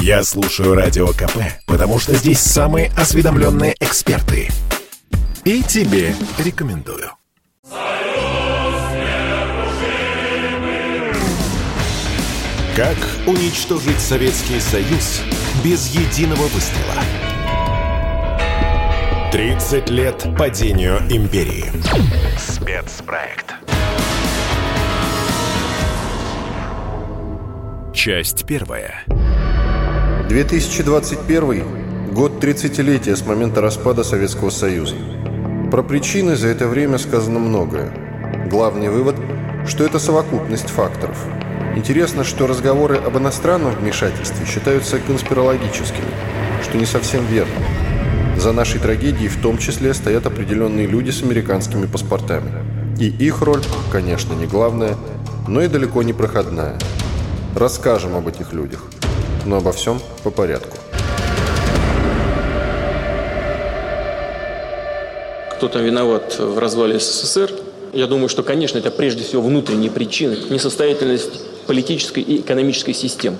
Я слушаю Радио КП, потому что здесь самые осведомленные эксперты. И тебе рекомендую. Как уничтожить Советский Союз без единого выстрела? 30 лет падению империи. Спецпроект. Часть первая. 2021 год 30-летия с момента распада Советского Союза. Про причины за это время сказано многое. Главный вывод, что это совокупность факторов. Интересно, что разговоры об иностранном вмешательстве считаются конспирологическими, что не совсем верно. За нашей трагедией в том числе стоят определенные люди с американскими паспортами. И их роль, конечно, не главная, но и далеко не проходная. Расскажем об этих людях – но обо всем по порядку. Кто там виноват в развале СССР? Я думаю, что, конечно, это прежде всего внутренние причины, несостоятельность политической и экономической систем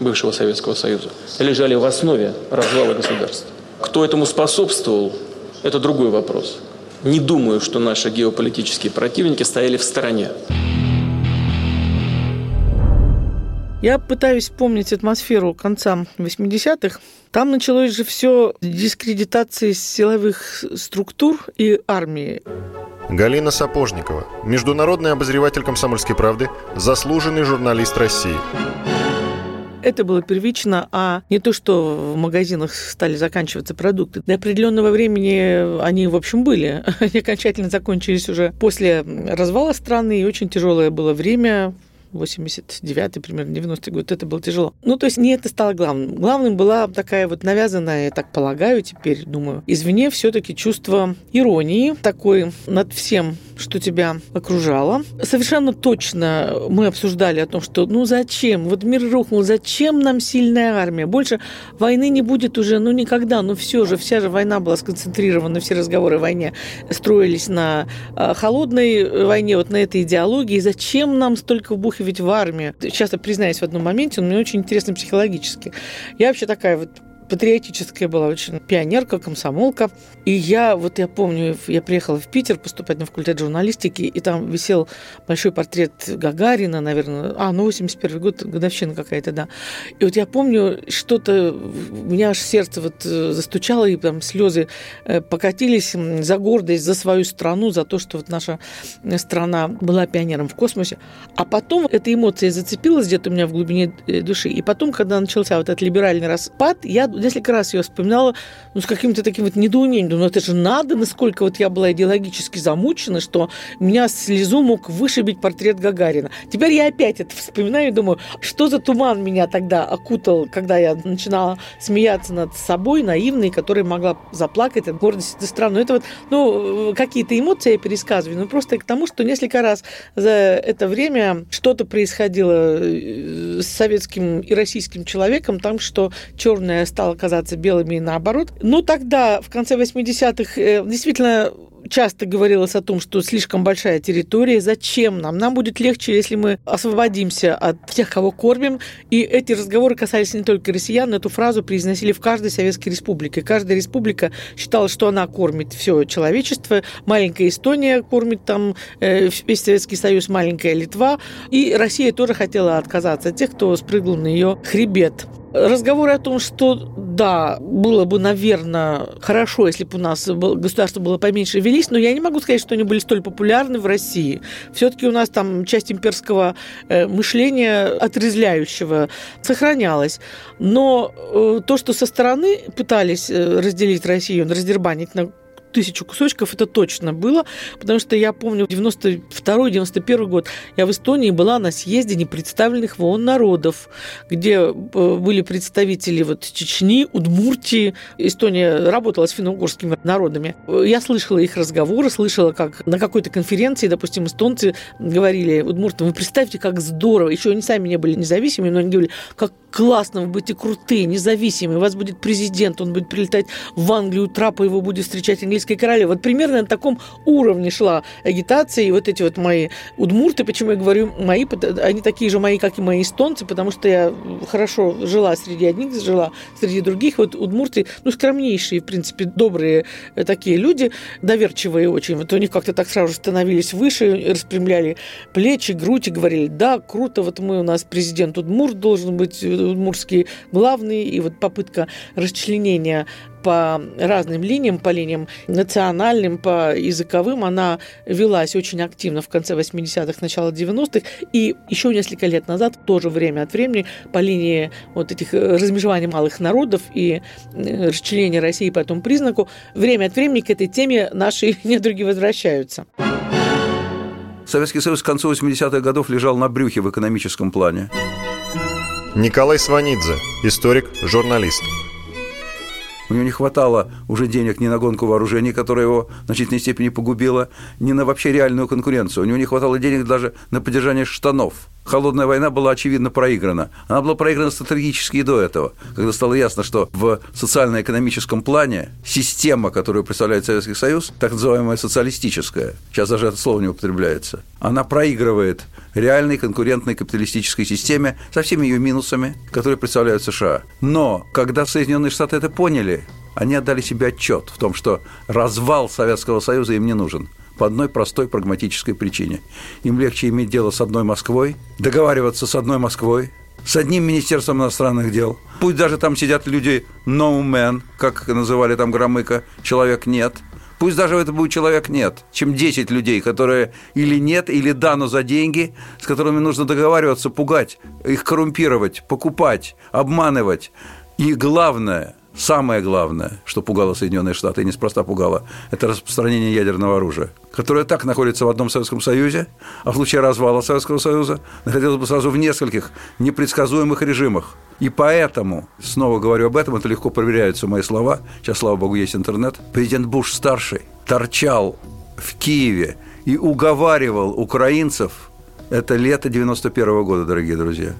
бывшего Советского Союза лежали в основе развала государства. Кто этому способствовал, это другой вопрос. Не думаю, что наши геополитические противники стояли в стороне. Я пытаюсь вспомнить атмосферу конца 80-х. Там началось же все дискредитации силовых структур и армии. Галина Сапожникова, международный обозреватель «Комсомольской правды», заслуженный журналист России. Это было первично, а не то, что в магазинах стали заканчиваться продукты. До определенного времени они, в общем, были. Они окончательно закончились уже после развала страны, и очень тяжелое было время 89-й, примерно 90-й год, это было тяжело. Ну, то есть не это стало главным. Главным была такая вот навязанная, я так полагаю, теперь думаю, извне все-таки чувство иронии такой над всем, что тебя окружало. Совершенно точно мы обсуждали о том, что ну зачем, вот мир рухнул, зачем нам сильная армия? Больше войны не будет уже, ну никогда, ну все же, вся же война была сконцентрирована, все разговоры о войне строились на а, холодной войне, вот на этой идеологии. Зачем нам столько вбухивать ведь в армию. Часто признаюсь в одном моменте, он мне очень интересный психологически. Я вообще такая вот патриотическая была, очень пионерка, комсомолка. И я, вот я помню, я приехала в Питер поступать на факультет журналистики, и там висел большой портрет Гагарина, наверное, а, ну, 81 год, годовщина какая-то, да. И вот я помню, что-то, у меня аж сердце вот э, застучало, и там слезы э, покатились за гордость, за свою страну, за то, что вот наша страна была пионером в космосе. А потом эта эмоция зацепилась где-то у меня в глубине э, души. И потом, когда начался вот этот либеральный распад, я несколько раз ее вспоминала ну, с каким-то таким вот недоумением. Думаю, ну это же надо, насколько вот я была идеологически замучена, что меня слезу мог вышибить портрет Гагарина. Теперь я опять это вспоминаю и думаю, что за туман меня тогда окутал, когда я начинала смеяться над собой, наивной, которая могла заплакать от гордости этой страны. Это вот, ну, какие-то эмоции я пересказываю, но просто к тому, что несколько раз за это время что-то происходило э, с советским и российским человеком, там, что черное стало стало казаться белыми и наоборот. Но тогда, в конце 80-х, э, действительно часто говорилось о том, что слишком большая территория, зачем нам? Нам будет легче, если мы освободимся от тех, кого кормим. И эти разговоры касались не только россиян, но эту фразу произносили в каждой советской республике. Каждая республика считала, что она кормит все человечество. Маленькая Эстония кормит там э, весь Советский Союз, маленькая Литва. И Россия тоже хотела отказаться от тех, кто спрыгнул на ее хребет. Разговоры о том, что да, было бы, наверное, хорошо, если бы у нас государство было поменьше, велись, но я не могу сказать, что они были столь популярны в России. Все-таки у нас там часть имперского э, мышления отрезляющего сохранялась. Но э, то, что со стороны пытались э, разделить Россию, раздербанить на тысячу кусочков, это точно было, потому что я помню 92-91 год я в Эстонии была на съезде непредставленных в ООН народов, где э, были представители вот Чечни, Удмуртии. Эстония работала с финно-угорскими народами. Я слышала их разговоры, слышала, как на какой-то конференции, допустим, эстонцы говорили удмуртам, вы представьте, как здорово, еще они сами не были независимыми, но они говорили, как классно, вы будете крутые, независимые, у вас будет президент, он будет прилетать в Англию, трапа его будет встречать английский Российской королевы. Вот примерно на таком уровне шла агитация, и вот эти вот мои удмурты, почему я говорю мои, они такие же мои, как и мои эстонцы, потому что я хорошо жила среди одних, жила среди других. Вот удмурты, ну, скромнейшие, в принципе, добрые э, такие люди, доверчивые очень. Вот у них как-то так сразу становились выше, распрямляли плечи, грудь и говорили, да, круто, вот мы у нас президент Удмурт должен быть, э, удмурский главный, и вот попытка расчленения по разным линиям, по линиям национальным, по языковым, она велась очень активно в конце 80-х, начало 90-х, и еще несколько лет назад, тоже время от времени, по линии вот этих э, размежевания малых народов и э, расчленения России по этому признаку, время от времени к этой теме наши недруги возвращаются. Советский Союз к концу 80-х годов лежал на брюхе в экономическом плане. Николай Сванидзе, историк, журналист. У него не хватало уже денег ни на гонку вооружений, которая его в значительной степени погубила, ни на вообще реальную конкуренцию. У него не хватало денег даже на поддержание штанов. Холодная война была, очевидно, проиграна. Она была проиграна стратегически и до этого, когда стало ясно, что в социально-экономическом плане система, которую представляет Советский Союз, так называемая социалистическая, сейчас даже это слово не употребляется, она проигрывает реальной конкурентной капиталистической системе со всеми ее минусами, которые представляют США. Но когда Соединенные Штаты это поняли, они отдали себе отчет в том, что развал Советского Союза им не нужен по одной простой прагматической причине. Им легче иметь дело с одной Москвой, договариваться с одной Москвой, с одним Министерством иностранных дел. Пусть даже там сидят люди no man, как называли там Громыка, человек нет – Пусть даже это будет человек нет, чем 10 людей, которые или нет, или да, но за деньги, с которыми нужно договариваться, пугать, их коррумпировать, покупать, обманывать. И главное, самое главное, что пугало Соединенные Штаты, и неспроста пугало, это распространение ядерного оружия, которое так находится в одном Советском Союзе, а в случае развала Советского Союза находилось бы сразу в нескольких непредсказуемых режимах. И поэтому, снова говорю об этом, это легко проверяются мои слова, сейчас, слава богу, есть интернет, президент Буш-старший торчал в Киеве и уговаривал украинцев, это лето 91 -го года, дорогие друзья,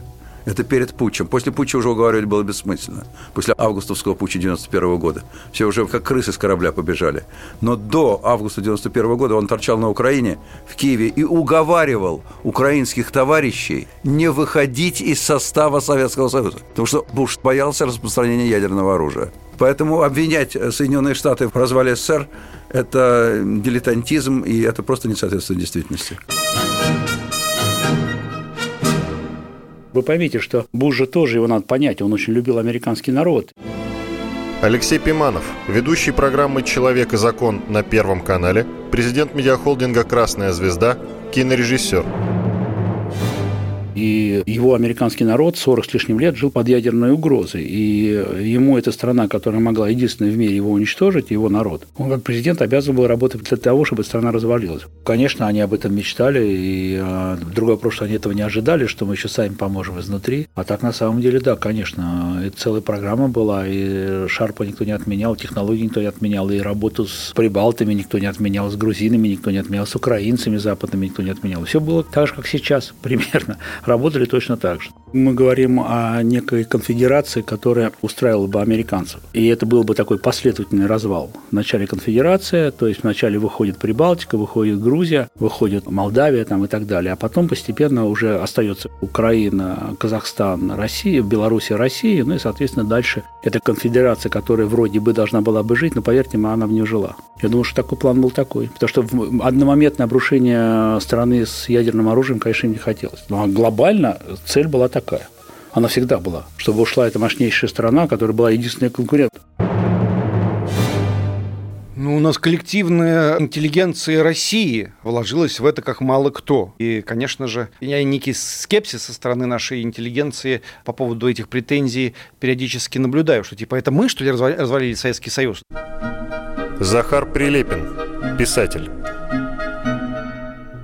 это перед путчем. После путча уже уговаривать было бессмысленно. После августовского путча 91 года. Все уже как крысы с корабля побежали. Но до августа 91 года он торчал на Украине, в Киеве, и уговаривал украинских товарищей не выходить из состава Советского Союза. Потому что Буш боялся распространения ядерного оружия. Поэтому обвинять Соединенные Штаты в развале СССР – это дилетантизм, и это просто не соответствует действительности. Вы поймите, что Буш же тоже его надо понять, он очень любил американский народ. Алексей Пиманов, ведущий программы «Человек и закон» на Первом канале, президент медиахолдинга «Красная звезда», кинорежиссер. И его американский народ 40 с лишним лет жил под ядерной угрозой. И ему эта страна, которая могла единственная в мире его уничтожить, его народ, он как президент обязан был работать для того, чтобы страна развалилась. Конечно, они об этом мечтали, и а, другой вопрос, что они этого не ожидали, что мы еще сами поможем изнутри. А так на самом деле, да, конечно, это целая программа была, и Шарпа никто не отменял, технологии никто не отменял, и работу с прибалтами никто не отменял, с грузинами никто не отменял, с украинцами западными никто не отменял. Все было так же, как сейчас, примерно работали точно так же. Мы говорим о некой конфедерации, которая устраивала бы американцев. И это был бы такой последовательный развал. Вначале конфедерация, то есть вначале выходит Прибалтика, выходит Грузия, выходит Молдавия там, и так далее. А потом постепенно уже остается Украина, Казахстан, Россия, Белоруссия, Россия. Ну и, соответственно, дальше эта конфедерация, которая вроде бы должна была бы жить, но, поверьте мне, она в нее жила. Я думаю, что такой план был такой. Потому что одномоментное обрушение страны с ядерным оружием, конечно, им не хотелось. Но глобально цель была такая. Она всегда была, чтобы ушла эта мощнейшая страна, которая была единственной конкурентом. Ну, у нас коллективная интеллигенция России вложилась в это как мало кто. И, конечно же, я некий скепсис со стороны нашей интеллигенции по поводу этих претензий периодически наблюдаю, что типа это мы, что ли, развалили Советский Союз? Захар Прилепин, писатель.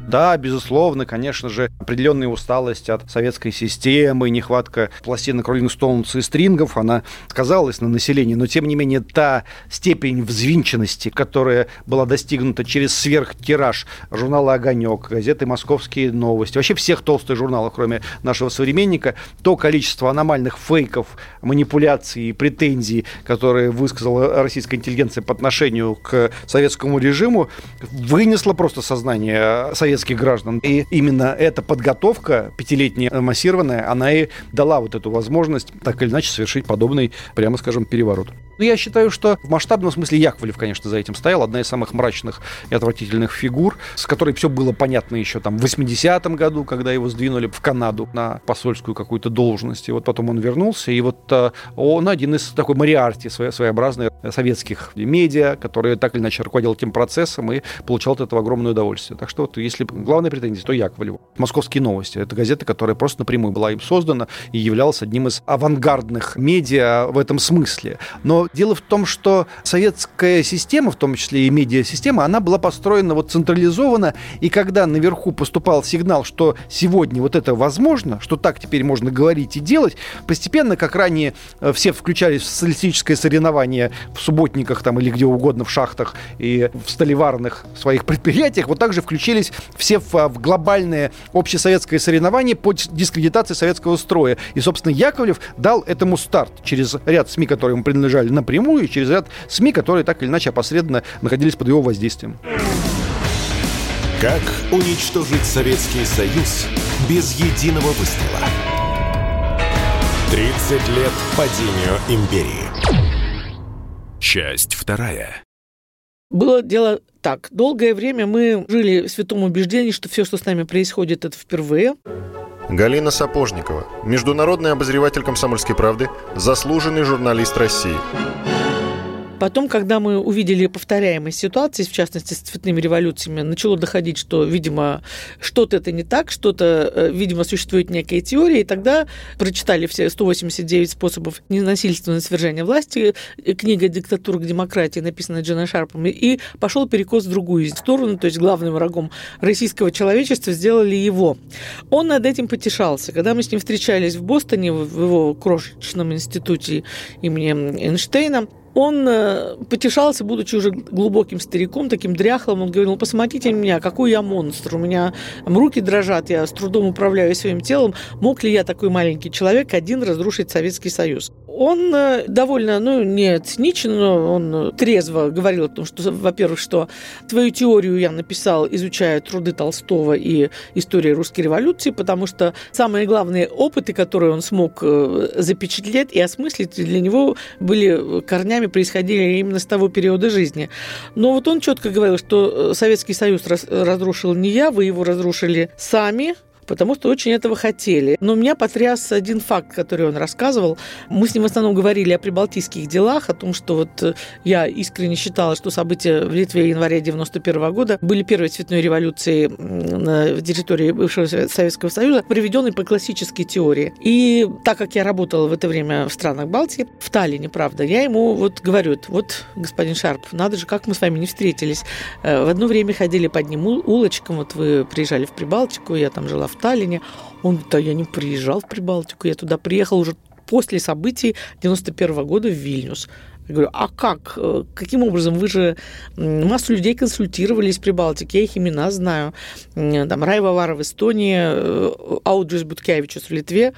Да, безусловно, конечно же, определенная усталость от советской системы, нехватка пластинок Rolling Stones и стрингов, она сказалась на населении, но тем не менее та степень взвинченности, которая была достигнута через сверхтираж журнала «Огонек», газеты «Московские новости», вообще всех толстых журналов, кроме нашего современника, то количество аномальных фейков, манипуляций и претензий, которые высказала российская интеллигенция по отношению к советскому режиму, вынесло просто сознание советских граждан. И именно эта подготовка пятилетняя массированная, она и дала вот эту возможность так или иначе совершить подобный, прямо скажем, переворот. Но я считаю, что в масштабном смысле Яковлев, конечно, за этим стоял. Одна из самых мрачных и отвратительных фигур, с которой все было понятно еще там в 80-м году, когда его сдвинули в Канаду на посольскую какую-то должность. И вот потом он вернулся, и вот э, он один из такой Мариарти, своеобразных советских медиа, который так или иначе руководил этим процессом и получал от этого огромное удовольствие. Так что вот если главная претензия, то Яковлеву. «Московские новости» — это газета, которая просто напрямую была им создана и являлась одним из авангардных медиа в этом смысле. Но дело в том, что советская система, в том числе и медиасистема, она была построена вот централизованно, и когда наверху поступал сигнал, что сегодня вот это возможно, что так теперь можно говорить и делать, постепенно, как ранее э, все включались в социалистическое соревнование в субботниках там или где угодно, в шахтах и в столеварных своих предприятиях, вот также включились все в, в глобальное общесоветское соревнование по дискредитации советского строя. И, собственно, Яковлев дал этому старт через ряд СМИ, которые ему принадлежали напрямую и через ряд СМИ, которые так или иначе опосредованно находились под его воздействием. Как уничтожить Советский Союз без единого выстрела? 30 лет падению империи. Часть вторая. Было дело так. Долгое время мы жили в святом убеждении, что все, что с нами происходит, это впервые. Галина Сапожникова, международный обозреватель «Комсомольской правды», заслуженный журналист России. Потом, когда мы увидели повторяемость ситуации, в частности, с цветными революциями, начало доходить, что, видимо, что-то это не так, что-то, э, видимо, существует некая теория, и тогда прочитали все 189 способов ненасильственного свержения власти, э, книга «Диктатура к демократии», написанная Джина Шарпом, и пошел перекос в другую сторону, то есть главным врагом российского человечества сделали его. Он над этим потешался. Когда мы с ним встречались в Бостоне, в его крошечном институте имени Эйнштейна, он э, потешался, будучи уже глубоким стариком, таким дряхлым. Он говорил, ну, посмотрите на меня, какой я монстр. У меня руки дрожат, я с трудом управляю своим телом. Мог ли я, такой маленький человек, один разрушить Советский Союз? Он э, довольно, ну, не циничен, но он трезво говорил о том, что, во-первых, что твою теорию я написал, изучая труды Толстого и истории русской революции, потому что самые главные опыты, которые он смог э, запечатлеть и осмыслить, для него были корнями нами происходили именно с того периода жизни. Но вот он четко говорил, что э, Советский Союз разрушил не я, вы его разрушили сами, потому что очень этого хотели. Но меня потряс один факт, который он рассказывал. Мы с ним в основном говорили о прибалтийских делах, о том, что вот э, я искренне считала, что события в Литве января 91 года были первой цветной революцией на территории бывшего Советского Союза, приведенной по классической теории. И так как я работала в это время в странах Балтии, в Таллине, правда, я ему вот говорю, вот, господин Шарп, надо же, как мы с вами не встретились. Э, в одно время ходили по одним улочкам, вот вы приезжали в Прибалтику, я там жила в Таллине. Он говорит, а я не приезжал в Прибалтику, я туда приехал уже после событий 91 года в Вильнюс. Я говорю, а как? Э, каким образом? Вы же массу людей консультировали из Прибалтики, я их имена знаю. Там Райва Вара в Эстонии, э, Аудрис Буткевичус в Литве.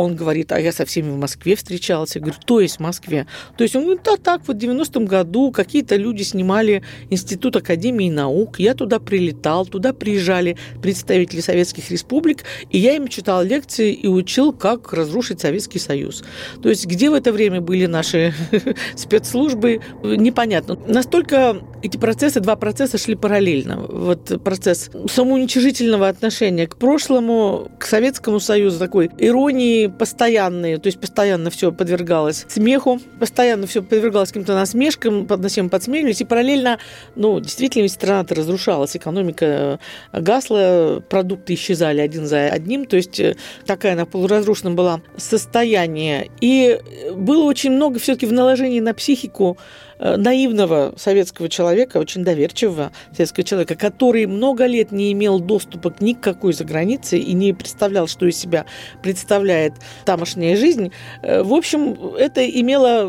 Он говорит, а я со всеми в Москве встречался. Я говорю, то есть в Москве? То есть он говорит, да так, вот в 90-м году какие-то люди снимали Институт Академии наук, я туда прилетал, туда приезжали представители советских республик, и я им читал лекции и учил, как разрушить Советский Союз. То есть где в это время были наши спецслужбы, непонятно. Настолько эти процессы, два процесса шли параллельно. Вот процесс самоуничижительного отношения к прошлому, к Советскому Союзу, такой иронии постоянные, то есть постоянно все подвергалось смеху, постоянно все подвергалось каким-то насмешкам, над всем подсмеивались, и параллельно, ну, действительно, ведь страна-то разрушалась, экономика э, гасла, продукты исчезали один за одним, то есть э, такая на полуразрушенном была состояние. И было очень много все-таки в наложении на психику э, наивного советского человека, очень доверчивого советского человека, который много лет не имел доступа к какой за границе и не представлял, что из себя представляет тамошняя жизнь. Э, в общем, это имело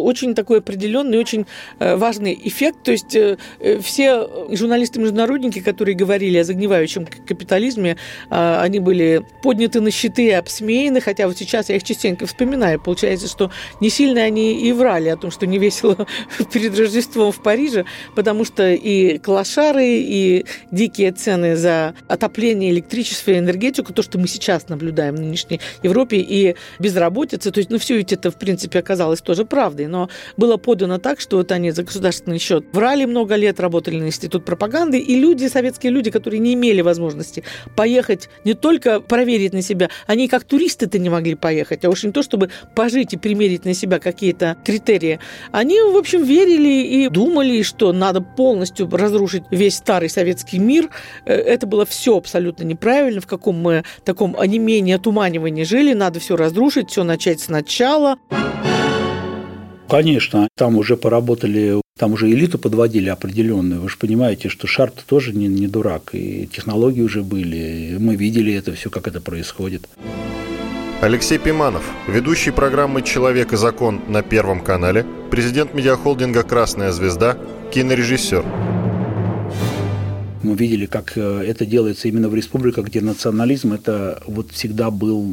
очень такой определенный, очень важный эффект. То есть все журналисты-международники, которые говорили о загнивающем капитализме, они были подняты на щиты и обсмеяны, хотя вот сейчас я их частенько вспоминаю. Получается, что не сильно они и врали о том, что не весело перед Рождеством в Париже, потому что и клашары, и дикие цены за отопление, электричество и энергетику, то, что мы сейчас наблюдаем в нынешней Европе, и безработица, то есть, ну, все ведь это, в принципе, оказалось тоже правдой, но было подано так, что вот они за государственный счет врали много лет, работали на институт пропаганды, и люди, советские люди, которые не имели возможности поехать не только проверить на себя, они как туристы-то не могли поехать, а уж не то, чтобы пожить и примерить на себя какие-то критерии. Они, в общем, верили и думали, что надо полностью разрушить весь старый советский мир. Э, это было все абсолютно неправильно, в каком мы таком онемении, отуманивании жили. Надо все разрушить, все начать сначала. Конечно, там уже поработали там уже элиту подводили определенную. Вы же понимаете, что Шарп тоже не, не дурак. И технологии уже были. Мы видели это все, как это происходит. Алексей Пиманов, ведущий программы «Человек и закон» на Первом канале, президент медиахолдинга «Красная звезда», кинорежиссер. Мы видели, как э, это делается именно в республиках, где национализм это вот всегда был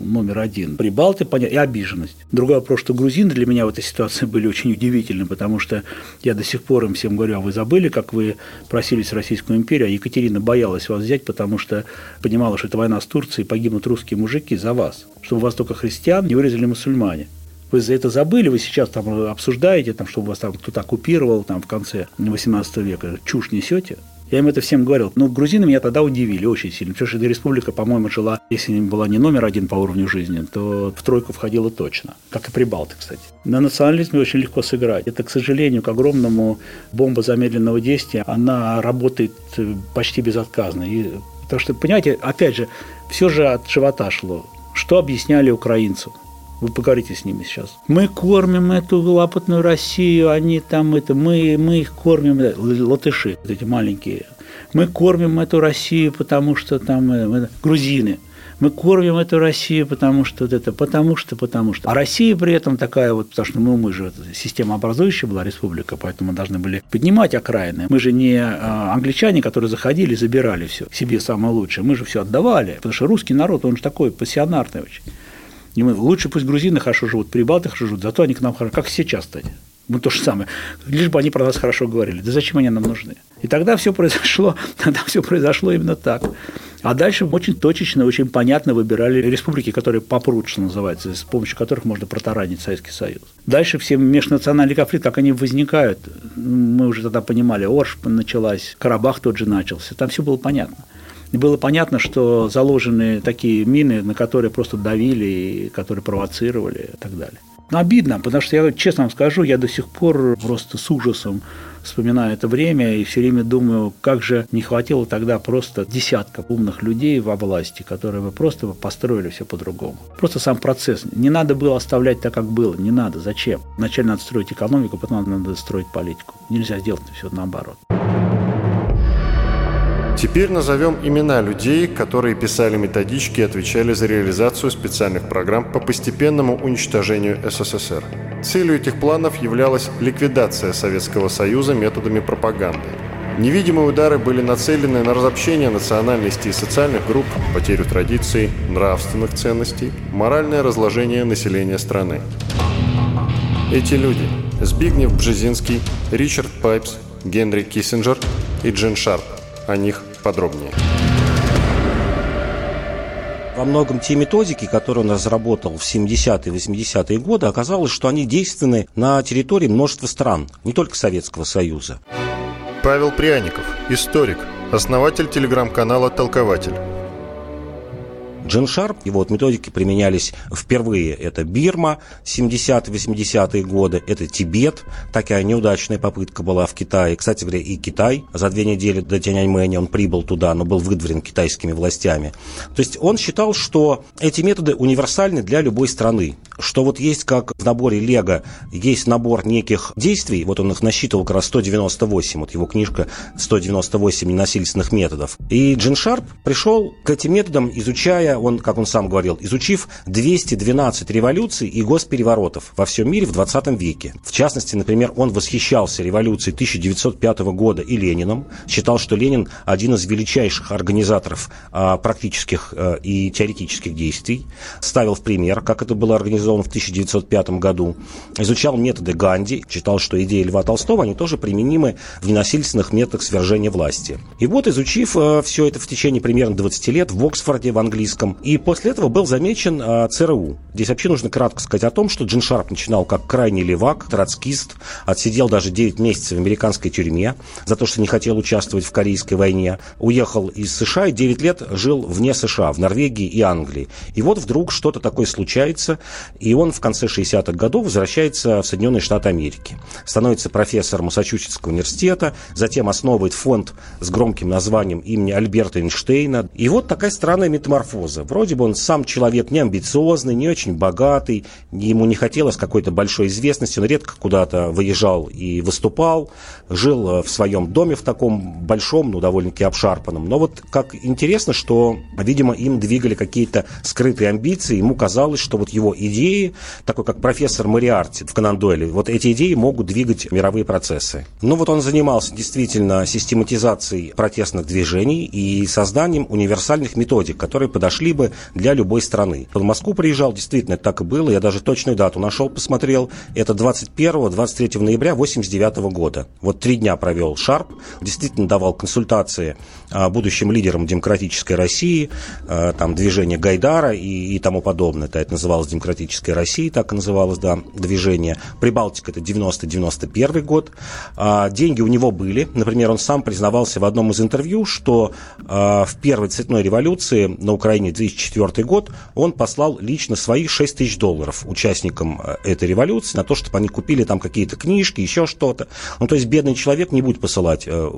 номер один. Прибалты, понятно, и обиженность. Другой вопрос, что грузины для меня в этой ситуации были очень удивительны, потому что я до сих пор им всем говорю, а вы забыли, как вы просились в Российскую империю, а Екатерина боялась вас взять, потому что понимала, что это война с Турцией, погибнут русские мужики за вас, что у вас только христиан, не вырезали мусульмане. Вы за это забыли, вы сейчас там обсуждаете, там, что вас там кто-то оккупировал там, в конце 18 века, чушь несете. Я им это всем говорил. Но грузины меня тогда удивили очень сильно. Потому что республика, по-моему, жила, если была не номер один по уровню жизни, то в тройку входила точно. Как и Прибалты, кстати. На национализме очень легко сыграть. Это, к сожалению, к огромному бомба замедленного действия, она работает э, почти безотказно. И, потому что, понимаете, опять же, все же от живота шло. Что объясняли украинцам? Вы поговорите с ними сейчас. Мы кормим эту лапотную Россию, они там это, мы, мы их кормим, латыши, эти маленькие. Мы кормим эту Россию, потому что там э, грузины. Мы кормим эту Россию, потому что вот это, потому что, потому что. А Россия при этом такая вот, потому что мы, мы же система образующая была республика, поэтому мы должны были поднимать окраины. Мы же не а, англичане, которые заходили и забирали все себе самое лучшее. Мы же все отдавали, потому что русский народ, он же такой пассионарный очень. И лучше пусть грузины хорошо живут, прибалты хорошо живут, зато они к нам хорошо, как сейчас, кстати. Мы то же самое. Лишь бы они про нас хорошо говорили. Да зачем они нам нужны? И тогда все произошло, тогда все произошло именно так. А дальше очень точечно, очень понятно выбирали республики, которые попрут, что называется, с помощью которых можно протаранить Советский Союз. Дальше все межнациональные конфликты, как они возникают, мы уже тогда понимали, Орш началась, Карабах тот же начался, там все было понятно. Было понятно, что заложены такие мины, на которые просто давили, и которые провоцировали и так далее. Но обидно, потому что я честно вам скажу, я до сих пор просто с ужасом вспоминаю это время и все время думаю, как же не хватило тогда просто десятков умных людей во власти, которые бы просто построили все по-другому. Просто сам процесс. Не надо было оставлять так, как было. Не надо. Зачем? Вначале надо строить экономику, потом надо строить политику. Нельзя сделать все наоборот. Теперь назовем имена людей, которые писали методички и отвечали за реализацию специальных программ по постепенному уничтожению СССР. Целью этих планов являлась ликвидация Советского Союза методами пропаганды. Невидимые удары были нацелены на разобщение национальности и социальных групп, потерю традиций, нравственных ценностей, моральное разложение населения страны. Эти люди – Збигнев Бжезинский, Ричард Пайпс, Генри Киссинджер и Джин Шарп – о них подробнее. Во многом те методики, которые он разработал в 70-е 80-е годы, оказалось, что они действенны на территории множества стран, не только Советского Союза. Павел Пряников, историк, основатель телеграм-канала «Толкователь». Джин Шарп, его вот методики применялись впервые. Это Бирма, 70-80-е годы, это Тибет, такая неудачная попытка была в Китае. Кстати говоря, и Китай за две недели до Тяньаньмэня он прибыл туда, но был выдворен китайскими властями. То есть он считал, что эти методы универсальны для любой страны. что вот есть как в наборе Лего, есть набор неких действий, вот он их насчитывал как раз 198, вот его книжка 198 ненасильственных методов. И Джин Шарп пришел к этим методам, изучая, он, как он сам говорил, изучив 212 революций и госпереворотов во всем мире в 20 веке. В частности, например, он восхищался революцией 1905 года и Лениным, считал, что Ленин один из величайших организаторов а, практических а, и теоретических действий, ставил в пример, как это было организовано в 1905 году, изучал методы Ганди, считал, что идеи Льва Толстого, они тоже применимы в ненасильственных методах свержения власти. И вот, изучив а, все это в течение примерно 20 лет в Оксфорде, в английском, и после этого был замечен а, ЦРУ. Здесь вообще нужно кратко сказать о том, что Джин Шарп начинал как крайний левак, троцкист, отсидел даже 9 месяцев в американской тюрьме за то, что не хотел участвовать в Корейской войне, уехал из США и 9 лет жил вне США, в Норвегии и Англии. И вот вдруг что-то такое случается, и он в конце 60-х годов возвращается в Соединенные Штаты Америки. Становится профессором Массачусетского университета, затем основывает фонд с громким названием имени Альберта Эйнштейна. И вот такая странная метаморфоза. Вроде бы он сам человек не амбициозный, не очень богатый, ему не хотелось какой-то большой известности, он редко куда-то выезжал и выступал, жил в своем доме в таком большом, ну, довольно-таки обшарпанном. Но вот как интересно, что, видимо, им двигали какие-то скрытые амбиции, ему казалось, что вот его идеи, такой как профессор Мариарти в Конан Дойле, вот эти идеи могут двигать мировые процессы. Ну вот он занимался действительно систематизацией протестных движений и созданием универсальных методик, которые подошли бы для любой страны. В Москву приезжал, действительно, так и было, я даже точную дату нашел, посмотрел, это 21-23 ноября 89 года. Вот три дня провел Шарп, действительно давал консультации а, будущим лидерам демократической России, а, там движение Гайдара и, и тому подобное. Это, называлось Демократическая Россия, так и называлось, да, движение. Прибалтика это 90-91 год. А, деньги у него были. Например, он сам признавался в одном из интервью, что в первой цветной революции на Украине 2004 год он послал лично свои 6 тысяч долларов участникам этой революции на то, чтобы они купили там какие-то книжки, еще что-то. Ну, то есть бедный человек не будет посылать, э,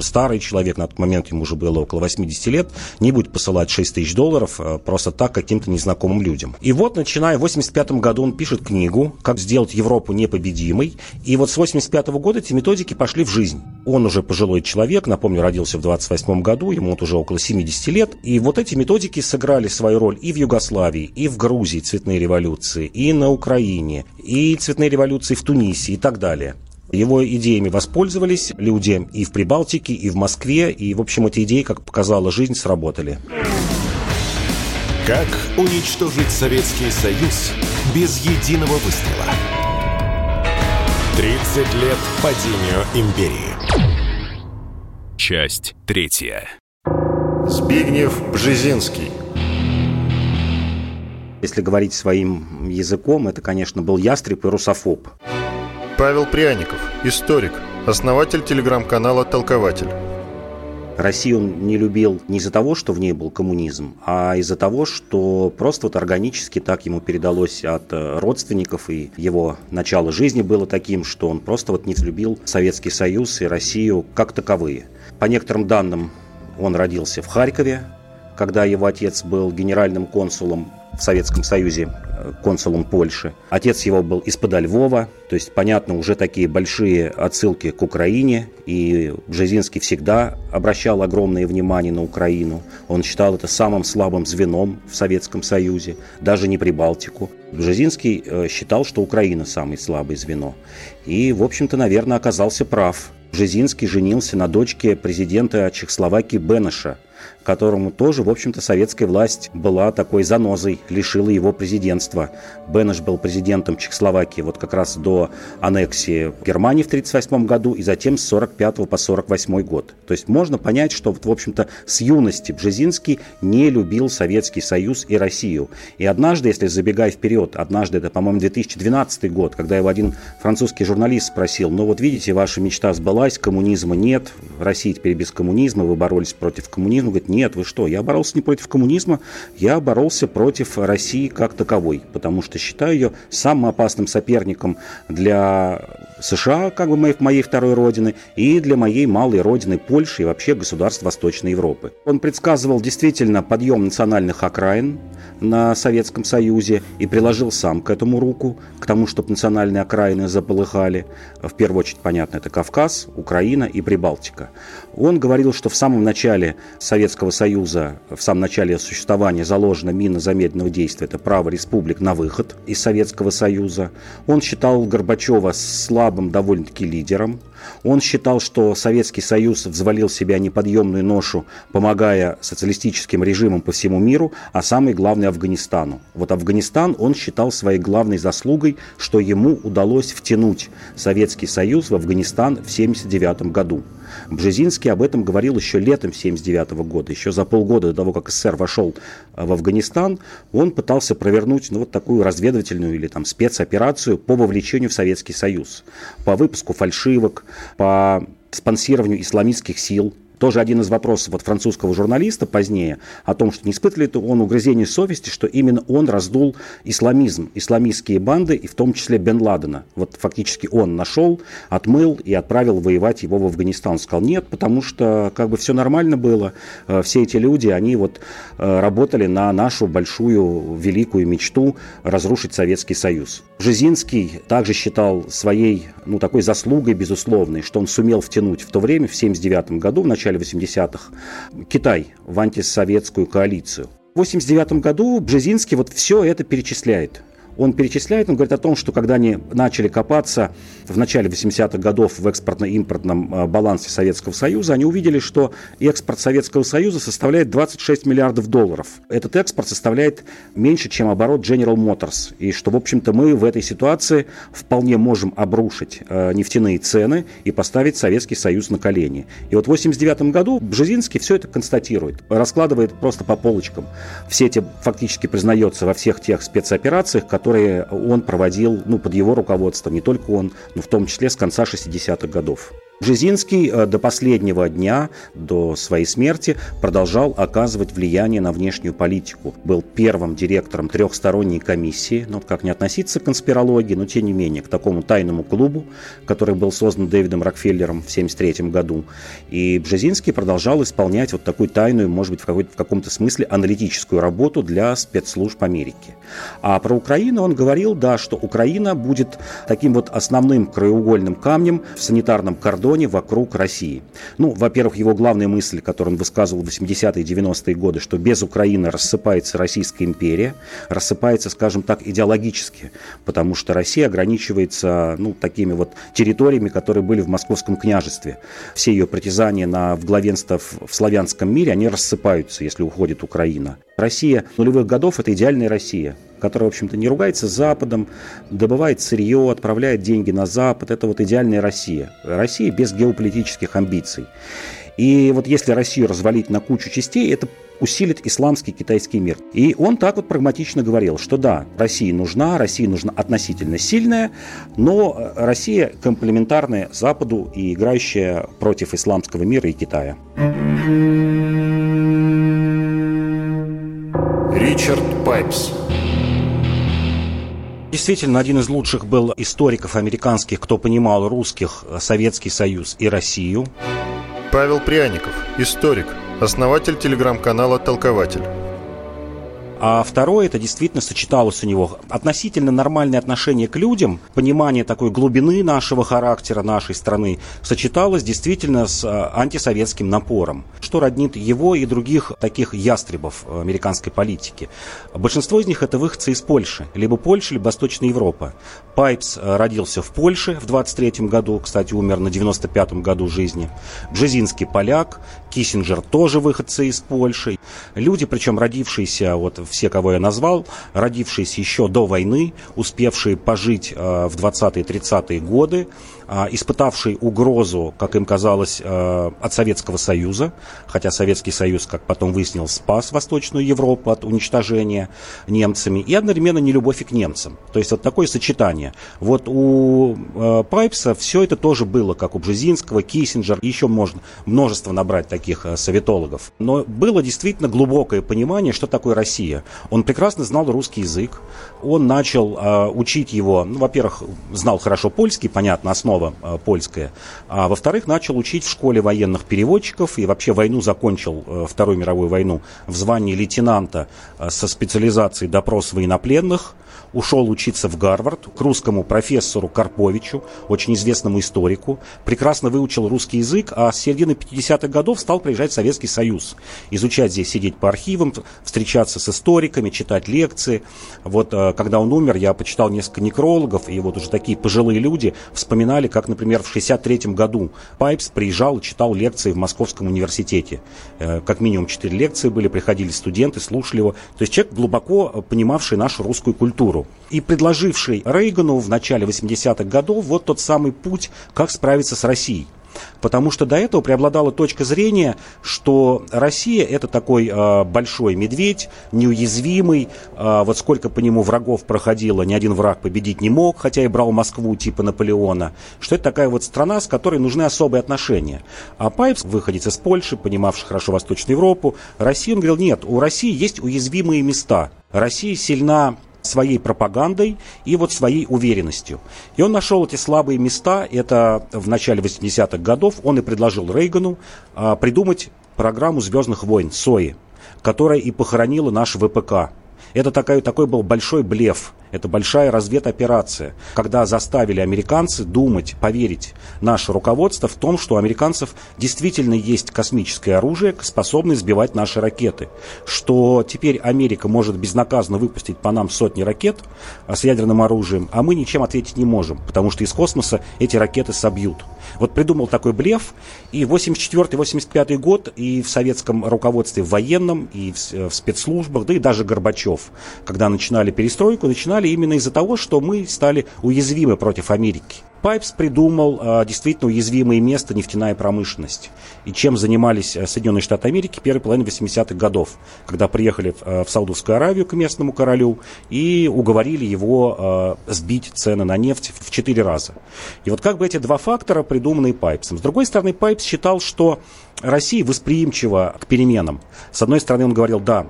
старый человек, на тот момент ему уже было около 80 лет, не будет посылать 6 тысяч долларов э, просто так каким-то незнакомым людям. И вот, начиная в 85 году, он пишет книгу «Как сделать Европу непобедимой». И вот с 85 года эти методики пошли в жизнь. Он уже пожилой человек, напомню, родился в 28 году, ему вот уже около 70 лет. И вот эти методики сыграли свою роль и в Югославии, и в Грузии цветные революции, и на Украине, и цветные революции в Тунисе и так далее. Его идеями воспользовались люди и в Прибалтике, и в Москве, и, в общем, эти идеи, как показала жизнь, сработали. Как уничтожить Советский Союз без единого выстрела? 30 лет падению империи. Часть третья. Збигнев Бжезинский. Если говорить своим языком, это, конечно, был ястреб и русофоб. Павел Пряников, историк, основатель телеграм-канала «Толкователь». Россию он не любил не из-за того, что в ней был коммунизм, а из-за того, что просто вот органически так ему передалось от э, родственников, и его начало жизни было таким, что он просто вот не взлюбил Советский Союз и Россию как таковые. По некоторым данным, он родился в Харькове, когда его отец был генеральным консулом в Советском Союзе консулом Польши. Отец его был из-под Львова, то есть, понятно, уже такие большие отсылки к Украине, и Бжезинский всегда обращал огромное внимание на Украину. Он считал это самым слабым звеном в Советском Союзе, даже не Прибалтику. Бжезинский э, считал, что Украина самое слабое звено. И, в общем-то, наверное, оказался прав. Бжезинский женился на дочке президента Чехословакии Бенеша – которому тоже, в общем-то, советская власть была такой занозой, лишила его президентства. Бенеш был президентом Чехословакии вот как раз до аннексии Германии в 1938 году и затем с 1945 по 1948 год. То есть можно понять, что, вот, в общем-то, с юности Бжезинский не любил Советский Союз и Россию. И однажды, если забегая вперед, однажды, это, по-моему, 2012 год, когда его один французский журналист спросил, ну вот видите, ваша мечта сбылась, коммунизма нет, Россия теперь без коммунизма, вы боролись против коммунизма, говорит, нет, вы что, я боролся не против коммунизма, я боролся против России как таковой, потому что считаю ее самым опасным соперником для США, как бы моей, моей второй родины, и для моей малой родины Польши и вообще государств Восточной Европы. Он предсказывал действительно подъем национальных окраин на Советском Союзе и приложил сам к этому руку, к тому, чтобы национальные окраины заполыхали. В первую очередь, понятно, это Кавказ, Украина и Прибалтика. Он говорил, что в самом начале Советского Союза, в самом начале существования заложено мина замедленного действия, это право республик на выход из Советского Союза. Он считал Горбачева слабым довольно-таки лидером. Он считал, что Советский Союз взвалил себя неподъемную ношу, помогая социалистическим режимам по всему миру, а самое главное Афганистану. Вот Афганистан он считал своей главной заслугой, что ему удалось втянуть Советский Союз в Афганистан в 1979 году. Бжезинский об этом говорил еще летом 1979 года, еще за полгода до того, как СССР вошел э, в Афганистан, он пытался провернуть ну, вот такую разведывательную или там спецоперацию по вовлечению в Советский Союз, по выпуску фальшивок, по спонсированию исламистских сил, тоже один из вопросов от французского журналиста позднее о том, что не испытывает он угрызение совести, что именно он раздул исламизм, исламистские банды, и в том числе Бен Ладена. Вот фактически он нашел, отмыл и отправил воевать его в Афганистан. Он сказал, нет, потому что как бы все нормально было. Э, все эти люди, они вот э, работали на нашу большую, великую мечту разрушить Советский Союз. Жизинский также считал своей, ну, такой заслугой безусловной, что он сумел втянуть в то время, в 1979 году, в начале начале 80-х, Китай в антисоветскую коалицию. В 1989 году Бжезинский вот все это перечисляет он перечисляет, он говорит о том, что когда они начали копаться в начале 80-х годов в экспортно-импортном э, балансе Советского Союза, они увидели, что экспорт Советского Союза составляет 26 миллиардов долларов. Этот экспорт составляет меньше, чем оборот General Motors. И что, в общем-то, мы в этой ситуации вполне можем обрушить э, нефтяные цены и поставить Советский Союз на колени. И вот в 89 году Бжезинский все это констатирует, раскладывает просто по полочкам. Все эти фактически признается во всех тех спецоперациях, которые он проводил ну, под его руководством, не только он, но в том числе с конца 60-х годов. Бжезинский э, до последнего дня, до своей смерти, продолжал оказывать влияние на внешнюю политику. Был первым директором трехсторонней комиссии, ну, как не относиться к конспирологии, но тем не менее, к такому тайному клубу, который был создан Дэвидом Рокфеллером в 1973 году. И Бжезинский продолжал исполнять вот такую тайную, может быть, в, в каком-то смысле аналитическую работу для спецслужб Америки. А про Украину он говорил, да, что Украина будет таким вот основным краеугольным камнем в санитарном кордоне кордоне вокруг России. Ну, во-первых, его главная мысль, которую он высказывал в 80-е 90-е годы, что без Украины рассыпается Российская империя, рассыпается, скажем так, идеологически, потому что Россия ограничивается ну, такими вот территориями, которые были в Московском княжестве. Все ее притязания на главенство в славянском мире, они рассыпаются, если уходит Украина. Россия нулевых годов – это идеальная Россия которая, в общем-то, не ругается с Западом, добывает сырье, отправляет деньги на Запад. Это вот идеальная Россия. Россия без геополитических амбиций. И вот если Россию развалить на кучу частей, это усилит исламский китайский мир. И он так вот прагматично говорил, что да, России нужна, Россия нужна относительно сильная, но Россия комплементарная Западу и играющая против исламского мира и Китая. Ричард Пайпс Действительно, один из лучших был историков американских, кто понимал русских, Советский Союз и Россию. Павел Пряников, историк, основатель телеграм-канала «Толкователь». А второе, это действительно сочеталось у него относительно нормальное отношение к людям, понимание такой глубины нашего характера, нашей страны, сочеталось действительно с а, антисоветским напором, что роднит его и других таких ястребов американской политики. Большинство из них это выходцы из Польши, либо Польша, либо Восточная Европа. Пайпс а, родился в Польше в 23 году, кстати, умер на 95-м году жизни. Бжезинский поляк, Киссинджер тоже выходцы из Польши. Люди, причем родившиеся вот все, кого я назвал, родившиеся еще до войны, успевшие пожить э, в 20-30-е годы, испытавший угрозу, как им казалось, э, от Советского Союза, хотя Советский Союз, как потом выяснилось, спас Восточную Европу от уничтожения немцами, и одновременно нелюбовь и к немцам. То есть вот такое сочетание. Вот у э, Пайпса все это тоже было, как у Бжезинского, Киссинджер, еще можно множество набрать таких советологов. Но было действительно глубокое понимание, что такое Россия. Он прекрасно знал русский язык, он начал учить его, ну, во-первых, знал хорошо польский, понятно, основа э, польская, а во-вторых, начал учить в школе военных переводчиков и вообще войну закончил, э, Вторую мировую войну, в звании лейтенанта э, со специализацией допрос военнопленных, ушел учиться в Гарвард к русскому профессору Карповичу, очень известному историку, прекрасно выучил русский язык, а с середины 50-х годов стал приезжать в Советский Союз, изучать здесь, сидеть по архивам, встречаться с историками, читать лекции. Вот э, когда он умер, я почитал несколько некрологов, и вот уже такие пожилые люди вспоминали, как, например, в 63 году Пайпс приезжал и читал лекции в Московском университете. Э, как минимум четыре лекции были, приходили студенты, слушали его. То есть человек, глубоко понимавший нашу русскую культуру и предложивший Рейгану в начале 80-х годов вот тот самый путь, как справиться с Россией. Потому что до этого преобладала точка зрения, что Россия это такой э, большой медведь, неуязвимый. Э, вот сколько по нему врагов проходило, ни один враг победить не мог, хотя и брал Москву типа Наполеона. Что это такая вот страна, с которой нужны особые отношения. А Пайпс, выходец из Польши, понимавший хорошо Восточную Европу, Россию, он говорил, нет, у России есть уязвимые места. Россия сильна своей пропагандой и вот своей уверенностью. И он нашел эти слабые места, это в начале 80-х годов, он и предложил Рейгану а, придумать программу «Звездных войн» СОИ, которая и похоронила наш ВПК. Это такой, такой был большой блеф. Это большая разведоперация, когда заставили американцы думать, поверить наше руководство в том, что у американцев действительно есть космическое оружие, способное сбивать наши ракеты. Что теперь Америка может безнаказанно выпустить по нам сотни ракет а, с ядерным оружием, а мы ничем ответить не можем, потому что из космоса эти ракеты собьют. Вот придумал такой блеф, и 84-85 год и в советском руководстве военном, и в, в спецслужбах, да и даже Горбачев, когда начинали перестройку, начинали именно из-за того, что мы стали уязвимы против Америки. Пайпс придумал а, действительно уязвимое место нефтяная промышленность. И чем занимались а, Соединенные Штаты Америки первой половины 80-х годов, когда приехали а, в Саудовскую Аравию к местному королю и уговорили его а, сбить цены на нефть в четыре раза. И вот как бы эти два фактора придуманные Пайпсом. С другой стороны, Пайпс считал, что Россия восприимчива к переменам. С одной стороны, он говорил, да,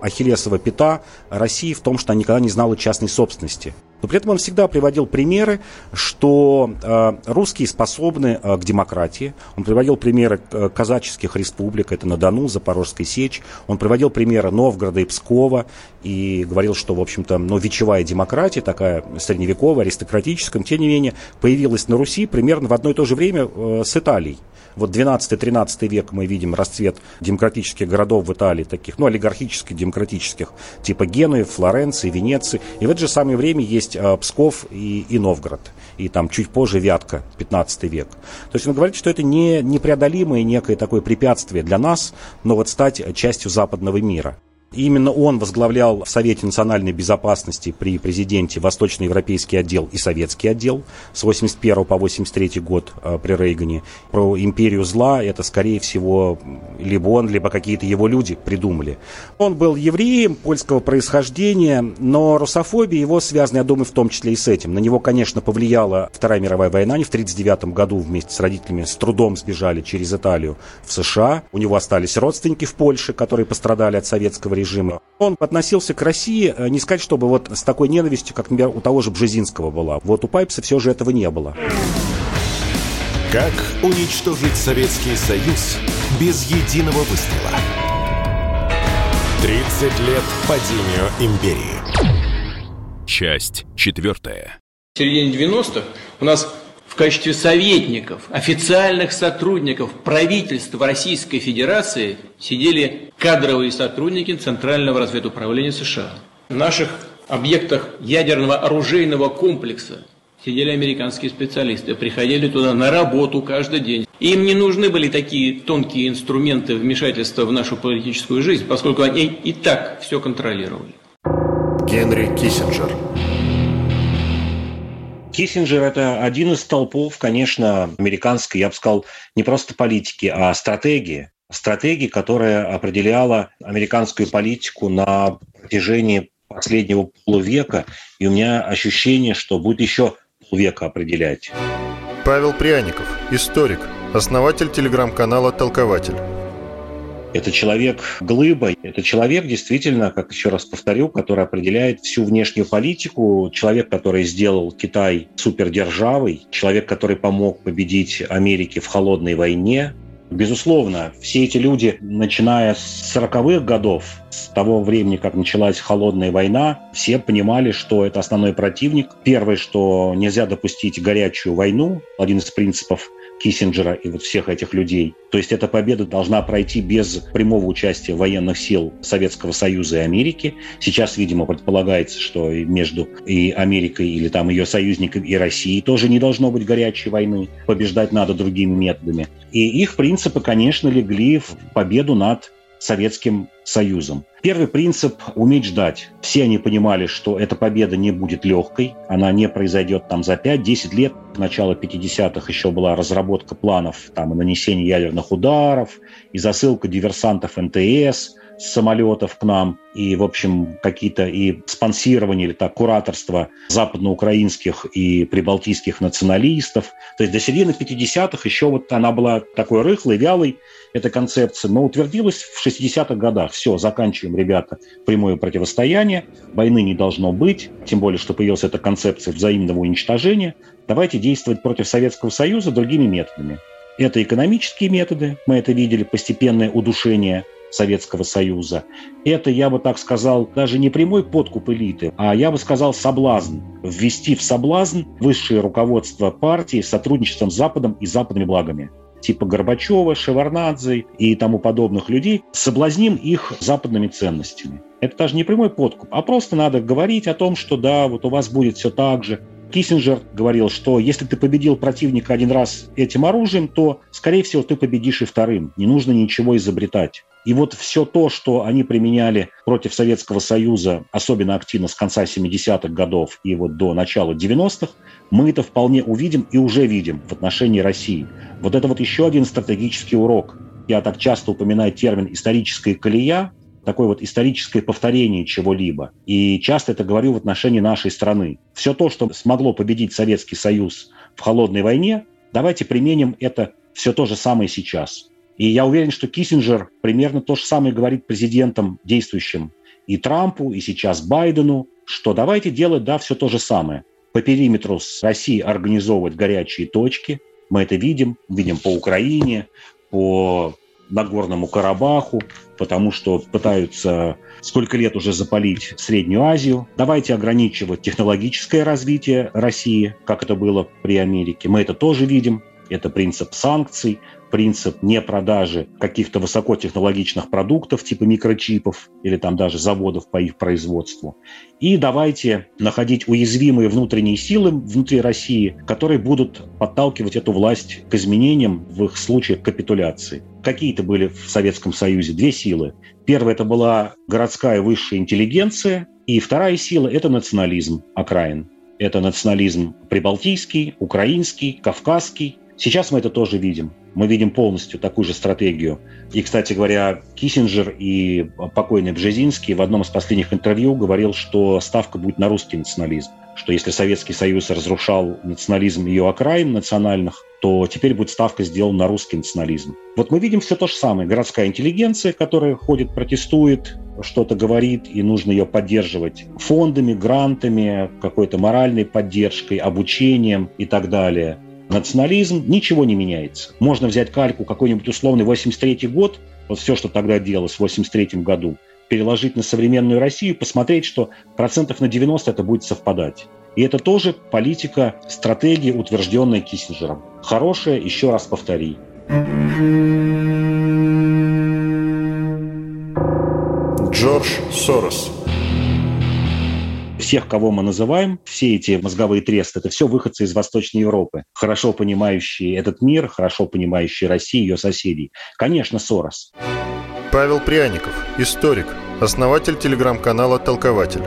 ахиллесова пята России в том, что она никогда не знала частной собственности. Но при этом он всегда приводил примеры, что э, русские способны э, к демократии. Он приводил примеры э, казаческих республик, это на Дону, Запорожская сечь. Он приводил примеры Новгорода и Пскова и говорил, что, в общем-то, ну, вечевая демократия, такая средневековая, аристократическая, тем не менее, появилась на Руси примерно в одно и то же время э, с Италией. Вот 12-13 век мы видим расцвет демократических городов в Италии, таких, ну, олигархических, демократических, типа Генуи, Флоренции, Венеции. И в это же самое время есть э, Псков и, и Новгород. И там чуть позже Вятка, 15 век. То есть он говорит, что это не непреодолимое некое такое препятствие для нас, но вот стать частью западного мира. Именно он возглавлял в Совете национальной безопасности при президенте Восточноевропейский отдел и Советский отдел с 81 по 83 год э, при Рейгане. Про империю зла это, скорее всего, либо он, либо какие-то его люди придумали. Он был евреем польского происхождения, но русофобия его связана, я думаю, в том числе и с этим. На него, конечно, повлияла Вторая мировая война. Они в 1939 году вместе с родителями с трудом сбежали через Италию в США. У него остались родственники в Польше, которые пострадали от советского режима режима. Он относился к России, э, не сказать, чтобы вот с такой ненавистью, как, например, у того же Бжезинского была. Вот у Пайпса все же этого не было. Как уничтожить Советский Союз без единого выстрела? 30 лет падению империи. Часть четвертая. В середине 90-х у нас в качестве советников, официальных сотрудников правительства Российской Федерации сидели кадровые сотрудники Центрального разведуправления США. В наших объектах ядерного оружейного комплекса сидели американские специалисты, приходили туда на работу каждый день. Им не нужны были такие тонкие инструменты вмешательства в нашу политическую жизнь, поскольку они и так все контролировали. Генри Киссинджер Киссинджер – это один из столпов, конечно, американской, я бы сказал, не просто политики, а стратегии. Стратегии, которая определяла американскую политику на протяжении последнего полувека. И у меня ощущение, что будет еще полвека определять. Павел Пряников, историк, основатель телеграм-канала «Толкователь». Это человек глыба, это человек действительно, как еще раз повторю, который определяет всю внешнюю политику, человек, который сделал Китай супердержавой, человек, который помог победить Америке в холодной войне, Безусловно, все эти люди, начиная с 40-х годов, с того времени, как началась холодная война, все понимали, что это основной противник. Первое, что нельзя допустить горячую войну, один из принципов Киссинджера и вот всех этих людей. То есть эта победа должна пройти без прямого участия военных сил Советского Союза и Америки. Сейчас, видимо, предполагается, что между и Америкой или там ее союзниками и Россией тоже не должно быть горячей войны. Побеждать надо другими методами. И их принципы, конечно, легли в победу над Советским Союзом. Первый принцип – уметь ждать. Все они понимали, что эта победа не будет легкой, она не произойдет там за 5-10 лет. К началу 50-х еще была разработка планов там, нанесения ядерных ударов и засылка диверсантов НТС – самолетов к нам, и, в общем, какие-то и спонсирование или так, кураторство западноукраинских и прибалтийских националистов. То есть до середины 50-х еще вот она была такой рыхлой, вялой, эта концепция, но утвердилась в 60-х годах. Все, заканчиваем, ребята, прямое противостояние, войны не должно быть, тем более, что появилась эта концепция взаимного уничтожения. Давайте действовать против Советского Союза другими методами. Это экономические методы, мы это видели, постепенное удушение Советского Союза. Это, я бы так сказал, даже не прямой подкуп элиты, а я бы сказал соблазн. Ввести в соблазн высшее руководство партии с сотрудничеством с Западом и западными благами типа Горбачева, Шеварнадзе и тому подобных людей, соблазним их западными ценностями. Это даже не прямой подкуп, а просто надо говорить о том, что да, вот у вас будет все так же. Киссинджер говорил, что если ты победил противника один раз этим оружием, то, скорее всего, ты победишь и вторым. Не нужно ничего изобретать. И вот все то, что они применяли против Советского Союза, особенно активно с конца 70-х годов и вот до начала 90-х, мы это вполне увидим и уже видим в отношении России. Вот это вот еще один стратегический урок. Я так часто упоминаю термин «историческая колея», такое вот историческое повторение чего-либо. И часто это говорю в отношении нашей страны. Все то, что смогло победить Советский Союз в холодной войне, давайте применим это все то же самое сейчас. И я уверен, что Киссинджер примерно то же самое говорит президентам действующим и Трампу, и сейчас Байдену, что давайте делать, да, все то же самое. По периметру с Россией организовывать горячие точки. Мы это видим, видим по Украине, по Нагорному Карабаху, потому что пытаются сколько лет уже запалить Среднюю Азию. Давайте ограничивать технологическое развитие России, как это было при Америке. Мы это тоже видим. Это принцип санкций, принцип не продажи каких-то высокотехнологичных продуктов типа микрочипов или там даже заводов по их производству. И давайте находить уязвимые внутренние силы внутри России, которые будут подталкивать эту власть к изменениям в их случае капитуляции. Какие-то были в Советском Союзе две силы. Первая – это была городская высшая интеллигенция, и вторая сила – это национализм окраин. Это национализм прибалтийский, украинский, кавказский. Сейчас мы это тоже видим мы видим полностью такую же стратегию. И, кстати говоря, Киссинджер и покойный Бжезинский в одном из последних интервью говорил, что ставка будет на русский национализм что если Советский Союз разрушал национализм ее окраин национальных, то теперь будет ставка сделана на русский национализм. Вот мы видим все то же самое. Городская интеллигенция, которая ходит, протестует, что-то говорит, и нужно ее поддерживать фондами, грантами, какой-то моральной поддержкой, обучением и так далее национализм, ничего не меняется. Можно взять кальку какой-нибудь условный 83 год, вот все, что тогда делалось в 83 году, переложить на современную Россию, посмотреть, что процентов на 90 это будет совпадать. И это тоже политика, стратегия, утвержденная Киссинджером. Хорошая, еще раз повтори. Джордж Сорос всех, кого мы называем, все эти мозговые тресты, это все выходцы из Восточной Европы, хорошо понимающие этот мир, хорошо понимающие Россию и ее соседей. Конечно, Сорос. Павел Пряников, историк, основатель телеграм-канала «Толкователь».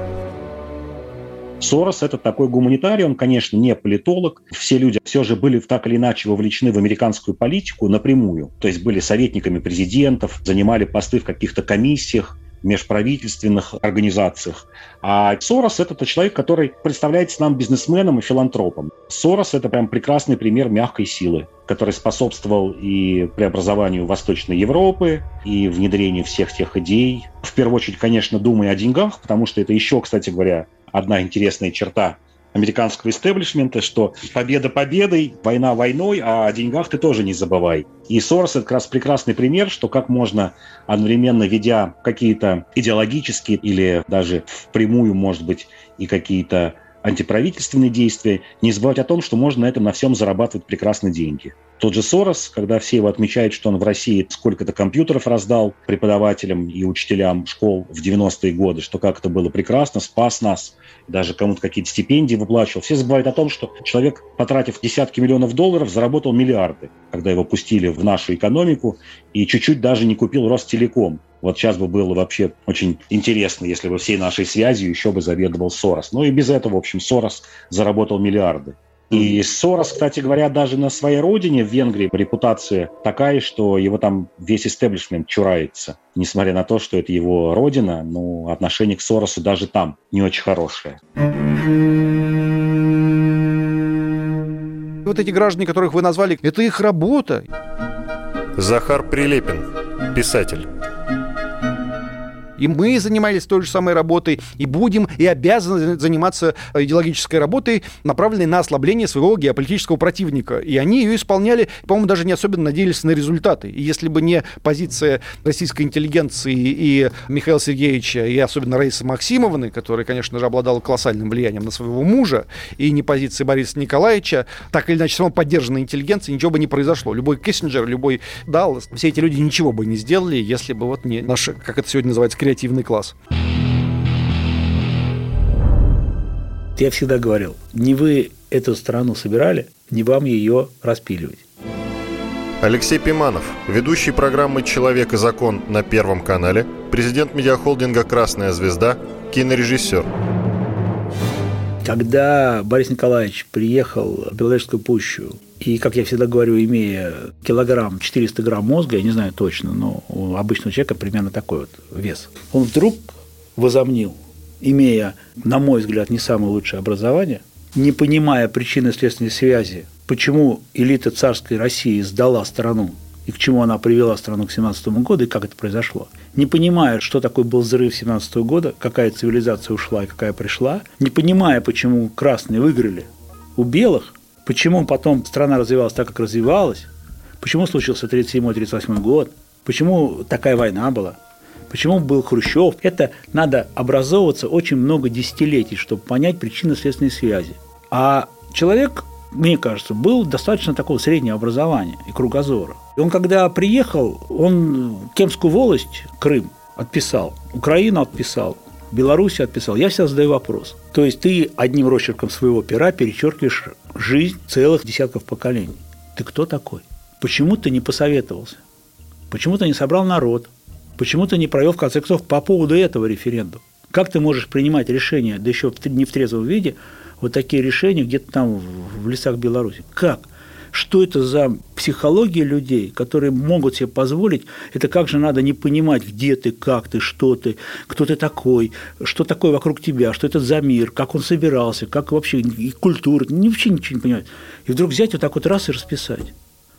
Сорос – это такой гуманитарий, он, конечно, не политолог. Все люди все же были так или иначе вовлечены в американскую политику напрямую. То есть были советниками президентов, занимали посты в каких-то комиссиях, межправительственных организациях. А Сорос – это тот человек, который представляется нам бизнесменом и филантропом. Сорос – это прям прекрасный пример мягкой силы, который способствовал и преобразованию Восточной Европы, и внедрению всех тех идей. В первую очередь, конечно, думая о деньгах, потому что это еще, кстати говоря, одна интересная черта американского истеблишмента, что победа победой, война войной, а о деньгах ты тоже не забывай. И Сорос – это как раз прекрасный пример, что как можно одновременно ведя какие-то идеологические или даже впрямую, может быть, и какие-то антиправительственные действия, не забывать о том, что можно на этом на всем зарабатывать прекрасные деньги. Тот же Сорос, когда все его отмечают, что он в России сколько-то компьютеров раздал преподавателям и учителям школ в 90-е годы, что как это было прекрасно, спас нас, даже кому-то какие-то стипендии выплачивал. Все забывают о том, что человек, потратив десятки миллионов долларов, заработал миллиарды, когда его пустили в нашу экономику и чуть-чуть даже не купил Ростелеком. Вот сейчас бы было вообще очень интересно, если бы всей нашей связью еще бы заведовал Сорос. Ну и без этого, в общем, Сорос заработал миллиарды. И Сорос, кстати говоря, даже на своей родине, в Венгрии, репутация такая, что его там весь истеблишмент чурается. Несмотря на то, что это его родина, но отношение к Соросу даже там не очень хорошее. Вот эти граждане, которых вы назвали, это их работа. Захар Прилепин, писатель. И мы занимались той же самой работой, и будем, и обязаны заниматься идеологической работой, направленной на ослабление своего геополитического противника. И они ее исполняли, по-моему, даже не особенно надеялись на результаты. И если бы не позиция российской интеллигенции и Михаила Сергеевича, и особенно Раисы Максимовны, которая, конечно же, обладала колоссальным влиянием на своего мужа, и не позиции Бориса Николаевича, так или иначе, само поддержанная интеллигенция, ничего бы не произошло. Любой Киссинджер, любой Даллас, все эти люди ничего бы не сделали, если бы вот не наш, как это сегодня называется, креативный класс. Я всегда говорил, не вы эту страну собирали, не вам ее распиливать. Алексей Пиманов, ведущий программы «Человек и закон» на Первом канале, президент медиахолдинга «Красная звезда», кинорежиссер. Когда Борис Николаевич приехал в Беловежскую пущу, и, как я всегда говорю, имея килограмм 400 грамм мозга, я не знаю точно, но у обычного человека примерно такой вот вес, он вдруг возомнил, имея, на мой взгляд, не самое лучшее образование, не понимая причины следственной связи, почему элита царской России сдала страну и к чему она привела страну к 17 году, и как это произошло. Не понимая, что такое был взрыв 17 года, какая цивилизация ушла и какая пришла, не понимая, почему красные выиграли у белых, почему потом страна развивалась так, как развивалась, почему случился 37-38 год, почему такая война была, почему был Хрущев. Это надо образовываться очень много десятилетий, чтобы понять причины следственной связи. А человек мне кажется, был достаточно такого среднего образования и кругозора. И он, когда приехал, он Кемскую волость, Крым, отписал, Украину отписал, Беларусь отписал. Я сейчас задаю вопрос. То есть ты одним росчерком своего пера перечеркиваешь жизнь целых десятков поколений. Ты кто такой? Почему ты не посоветовался? Почему ты не собрал народ? Почему ты не провел, в конце концов, по поводу этого референдума? Как ты можешь принимать решения, да еще не в трезвом виде, вот такие решения где-то там в лесах Беларуси. Как? Что это за психология людей, которые могут себе позволить, это как же надо не понимать, где ты, как ты, что ты, кто ты такой, что такое вокруг тебя, что это за мир, как он собирался, как вообще и культура, вообще ничего не понимать. И вдруг взять вот так вот раз и расписать.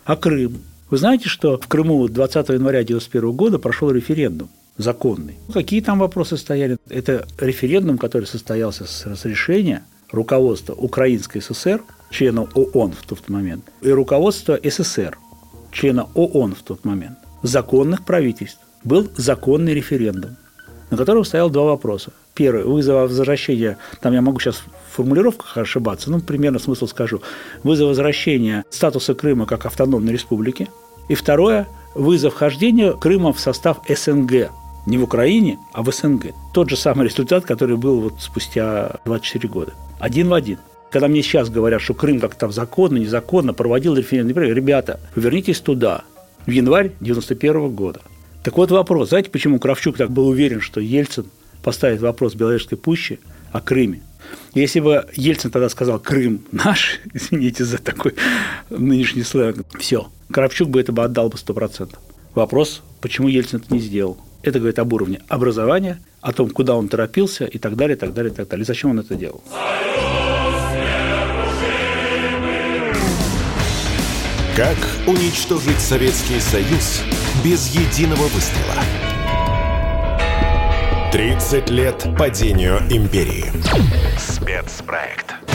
А Крым? Вы знаете, что в Крыму 20 января 1991 года прошел референдум законный. Какие там вопросы стояли? Это референдум, который состоялся с разрешения – руководство Украинской ССР, члена ООН в тот момент, и руководство СССР, члена ООН в тот момент, законных правительств, был законный референдум, на котором стоял два вопроса. Первый – вызов возвращения, там я могу сейчас в формулировках ошибаться, ну, примерно смысл скажу, вызов возвращения статуса Крыма как автономной республики. И второе – вызов вхождения Крыма в состав СНГ, не в Украине, а в СНГ. Тот же самый результат, который был вот спустя 24 года. Один в один. Когда мне сейчас говорят, что Крым как-то там законно, незаконно проводил референдум, ребята, вернитесь туда, в январь 91 года. Так вот вопрос, знаете, почему Кравчук так был уверен, что Ельцин поставит вопрос Беловежской пущи о Крыме? Если бы Ельцин тогда сказал «Крым наш», извините за такой нынешний сленг, все, Кравчук бы это бы отдал бы 100%. Вопрос, почему Ельцин это не сделал? Это говорит об уровне образования, о том, куда он торопился и так далее, и так далее, и так далее. И зачем он это делал. Как уничтожить Советский Союз без единого выстрела? 30 лет падению империи. Спецпроект.